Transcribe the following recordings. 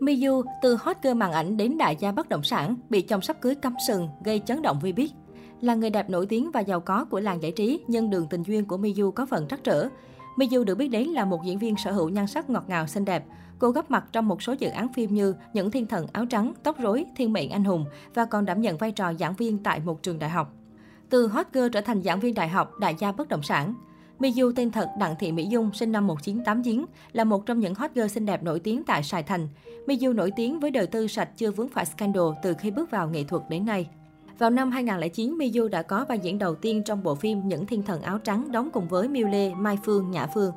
Miyu từ hot girl màn ảnh đến đại gia bất động sản, bị chồng sắp cưới cắm sừng, gây chấn động vi biết. Là người đẹp nổi tiếng và giàu có của làng giải trí, nhưng đường tình duyên của Miyu có phần trắc trở. Miyu được biết đến là một diễn viên sở hữu nhan sắc ngọt ngào xinh đẹp. Cô góp mặt trong một số dự án phim như Những thiên thần áo trắng, Tóc rối, Thiên mệnh anh hùng và còn đảm nhận vai trò giảng viên tại một trường đại học. Từ hot girl trở thành giảng viên đại học, đại gia bất động sản. Miyu tên thật Đặng Thị Mỹ Dung, sinh năm 1989, là một trong những hot girl xinh đẹp nổi tiếng tại Sài Thành. Miyu nổi tiếng với đời tư sạch chưa vướng phải scandal từ khi bước vào nghệ thuật đến nay. Vào năm 2009, Miyu đã có vai diễn đầu tiên trong bộ phim Những Thiên Thần Áo Trắng đóng cùng với Miu Lê, Mai Phương, Nhã Phương.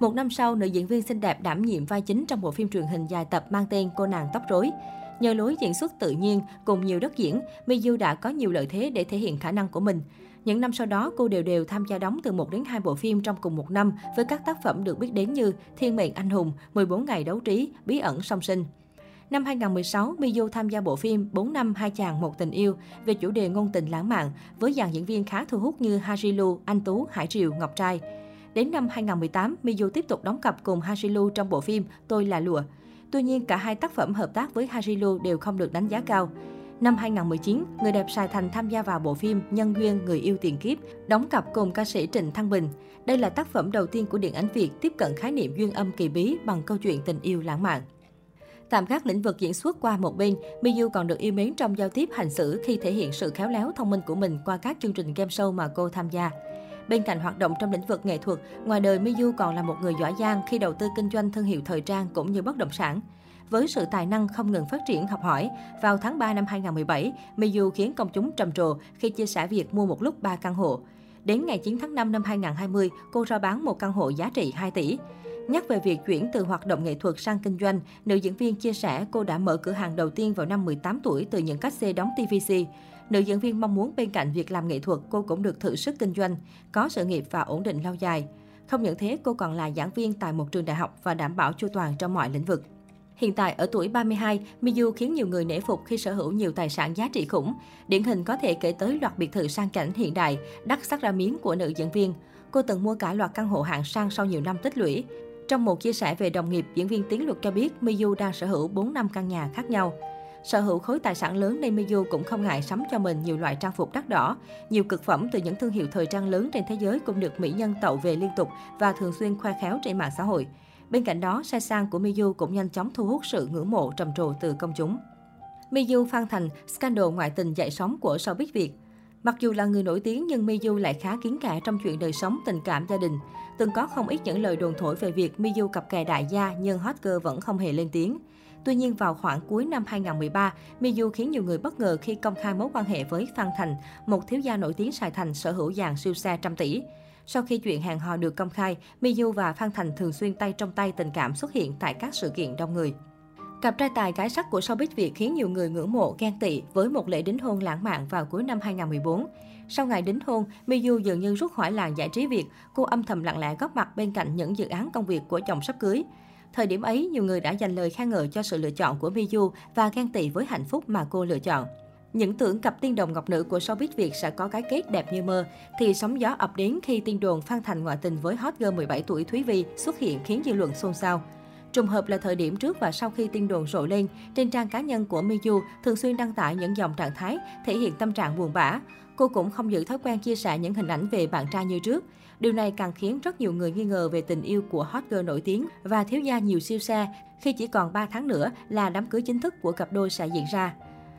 Một năm sau, nữ diễn viên xinh đẹp đảm nhiệm vai chính trong bộ phim truyền hình dài tập mang tên Cô nàng tóc rối. Nhờ lối diễn xuất tự nhiên cùng nhiều đất diễn, Miyu đã có nhiều lợi thế để thể hiện khả năng của mình. Những năm sau đó, cô đều đều tham gia đóng từ 1 đến 2 bộ phim trong cùng một năm với các tác phẩm được biết đến như Thiên mệnh anh hùng, 14 ngày đấu trí, Bí ẩn song sinh. Năm 2016, Miyu tham gia bộ phim 4 năm hai chàng một tình yêu về chủ đề ngôn tình lãng mạn với dàn diễn viên khá thu hút như Hajilu, Anh Tú, Hải Triều, Ngọc Trai. Đến năm 2018, Miyu tiếp tục đóng cặp cùng Hajilu trong bộ phim Tôi là lụa. Tuy nhiên, cả hai tác phẩm hợp tác với Hajilu đều không được đánh giá cao. Năm 2019, người đẹp Sài Thành tham gia vào bộ phim Nhân duyên người yêu tiền kiếp, đóng cặp cùng ca sĩ Trịnh Thăng Bình. Đây là tác phẩm đầu tiên của điện ảnh Việt tiếp cận khái niệm duyên âm kỳ bí bằng câu chuyện tình yêu lãng mạn. Tạm gác lĩnh vực diễn xuất qua một bên, Miu còn được yêu mến trong giao tiếp hành xử khi thể hiện sự khéo léo thông minh của mình qua các chương trình game show mà cô tham gia. Bên cạnh hoạt động trong lĩnh vực nghệ thuật, ngoài đời Miu còn là một người giỏi giang khi đầu tư kinh doanh thương hiệu thời trang cũng như bất động sản. Với sự tài năng không ngừng phát triển học hỏi, vào tháng 3 năm 2017, Miyu khiến công chúng trầm trồ khi chia sẻ việc mua một lúc 3 căn hộ. Đến ngày 9 tháng 5 năm 2020, cô rao bán một căn hộ giá trị 2 tỷ. Nhắc về việc chuyển từ hoạt động nghệ thuật sang kinh doanh, nữ diễn viên chia sẻ cô đã mở cửa hàng đầu tiên vào năm 18 tuổi từ những cách xê đóng TVC. Nữ diễn viên mong muốn bên cạnh việc làm nghệ thuật, cô cũng được thử sức kinh doanh, có sự nghiệp và ổn định lâu dài. Không những thế, cô còn là giảng viên tại một trường đại học và đảm bảo chu toàn trong mọi lĩnh vực. Hiện tại ở tuổi 32, Miyu khiến nhiều người nể phục khi sở hữu nhiều tài sản giá trị khủng. Điển hình có thể kể tới loạt biệt thự sang cảnh hiện đại, đắt sắc ra miếng của nữ diễn viên. Cô từng mua cả loạt căn hộ hạng sang sau nhiều năm tích lũy. Trong một chia sẻ về đồng nghiệp, diễn viên Tiến Luật cho biết Miyu đang sở hữu 4 năm căn nhà khác nhau. Sở hữu khối tài sản lớn nên Miyu cũng không ngại sắm cho mình nhiều loại trang phục đắt đỏ. Nhiều cực phẩm từ những thương hiệu thời trang lớn trên thế giới cũng được mỹ nhân tậu về liên tục và thường xuyên khoe khéo trên mạng xã hội. Bên cạnh đó, sai sang của miu cũng nhanh chóng thu hút sự ngưỡng mộ trầm trồ từ công chúng. miu phan thành scandal ngoại tình dậy sóng của showbiz Việt. Mặc dù là người nổi tiếng nhưng miu lại khá kiến kẽ trong chuyện đời sống, tình cảm gia đình. Từng có không ít những lời đồn thổi về việc miu cặp kè đại gia nhưng hot girl vẫn không hề lên tiếng. Tuy nhiên vào khoảng cuối năm 2013, miu khiến nhiều người bất ngờ khi công khai mối quan hệ với Phan Thành, một thiếu gia nổi tiếng Sài Thành sở hữu dàn siêu xe trăm tỷ. Sau khi chuyện hẹn hò được công khai, Miu và Phan Thành thường xuyên tay trong tay tình cảm xuất hiện tại các sự kiện đông người. Cặp trai tài gái sắc của showbiz Việt khiến nhiều người ngưỡng mộ ghen tị với một lễ đính hôn lãng mạn vào cuối năm 2014. Sau ngày đính hôn, Miu dường như rút khỏi làng giải trí Việt, cô âm thầm lặng lẽ góp mặt bên cạnh những dự án công việc của chồng sắp cưới. Thời điểm ấy, nhiều người đã dành lời khen ngợi cho sự lựa chọn của Miu và ghen tị với hạnh phúc mà cô lựa chọn. Những tưởng cặp tiên đồng ngọc nữ của showbiz Việt sẽ có cái kết đẹp như mơ, thì sóng gió ập đến khi tiên đồn Phan Thành ngoại tình với hot girl 17 tuổi Thúy Vi xuất hiện khiến dư luận xôn xao. Trùng hợp là thời điểm trước và sau khi tin đồn rộ lên, trên trang cá nhân của Miu thường xuyên đăng tải những dòng trạng thái thể hiện tâm trạng buồn bã. Cô cũng không giữ thói quen chia sẻ những hình ảnh về bạn trai như trước. Điều này càng khiến rất nhiều người nghi ngờ về tình yêu của hot girl nổi tiếng và thiếu gia nhiều siêu xe khi chỉ còn 3 tháng nữa là đám cưới chính thức của cặp đôi sẽ diễn ra.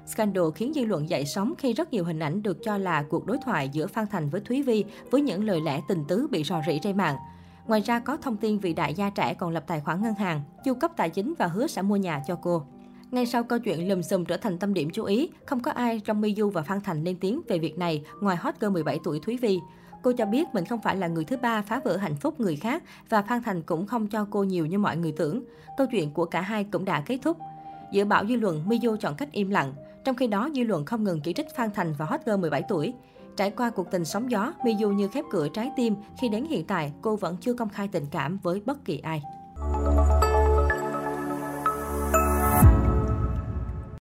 Scandal khiến dư luận dậy sóng khi rất nhiều hình ảnh được cho là cuộc đối thoại giữa Phan Thành với Thúy Vi với những lời lẽ tình tứ bị rò rỉ trên mạng. Ngoài ra có thông tin vị đại gia trẻ còn lập tài khoản ngân hàng, chu cấp tài chính và hứa sẽ mua nhà cho cô. Ngay sau câu chuyện lùm xùm trở thành tâm điểm chú ý, không có ai trong Miyu và Phan Thành lên tiếng về việc này ngoài hot girl 17 tuổi Thúy Vi. Cô cho biết mình không phải là người thứ ba phá vỡ hạnh phúc người khác và Phan Thành cũng không cho cô nhiều như mọi người tưởng. Câu chuyện của cả hai cũng đã kết thúc. Giữa bão dư luận, Miyu chọn cách im lặng. Trong khi đó, dư luận không ngừng chỉ trích Phan Thành và hot girl 17 tuổi. Trải qua cuộc tình sóng gió, Miu như khép cửa trái tim khi đến hiện tại cô vẫn chưa công khai tình cảm với bất kỳ ai.